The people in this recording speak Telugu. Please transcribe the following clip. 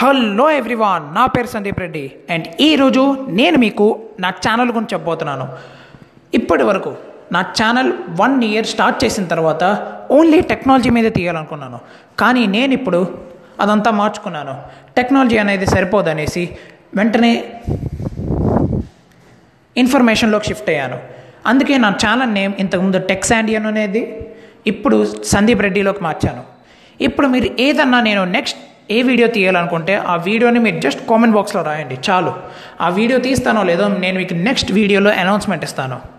హలో ఎవ్రీవాన్ నా పేరు సందీప్ రెడ్డి. అండ్ ఈరోజు నేను మీకు నా ఛానల్ గురించి చెప్పబోతున్నాను. ఇప్పటి వరకు నా ఛానల్ వన్ ఇయర్ స్టార్ట్ చేసిన తర్వాత ఓన్లీ టెక్నాలజీ మీద తీయాలనుకున్నాను. కానీ నేను ఇప్పుడు అదంతా మార్చుకున్నాను. టెక్నాలజీ అనేది సరిపోదనేసి వెంటనే ఇన్ఫర్మేషన్లోకి షిఫ్ట్ అయ్యాను. అందుకే నా ఛానల్ నేమ్ ఇంతకుముందు టెక్స్ అనేది ఇప్పుడు సందీప్ రెడ్డిలోకి మార్చాను. ఇప్పుడు మీరు ఏదన్నా నేను నెక్స్ట్ ఏ వీడియో తీయాలనుకుంటే ఆ వీడియోని మీరు జస్ట్ కామెంట్ బాక్స్లో రాయండి. చాలు. ఆ వీడియో తీస్తానో లేదో నేను మీకు నెక్స్ట్ వీడియోలో అనౌన్స్మెంట్ ఇస్తాను.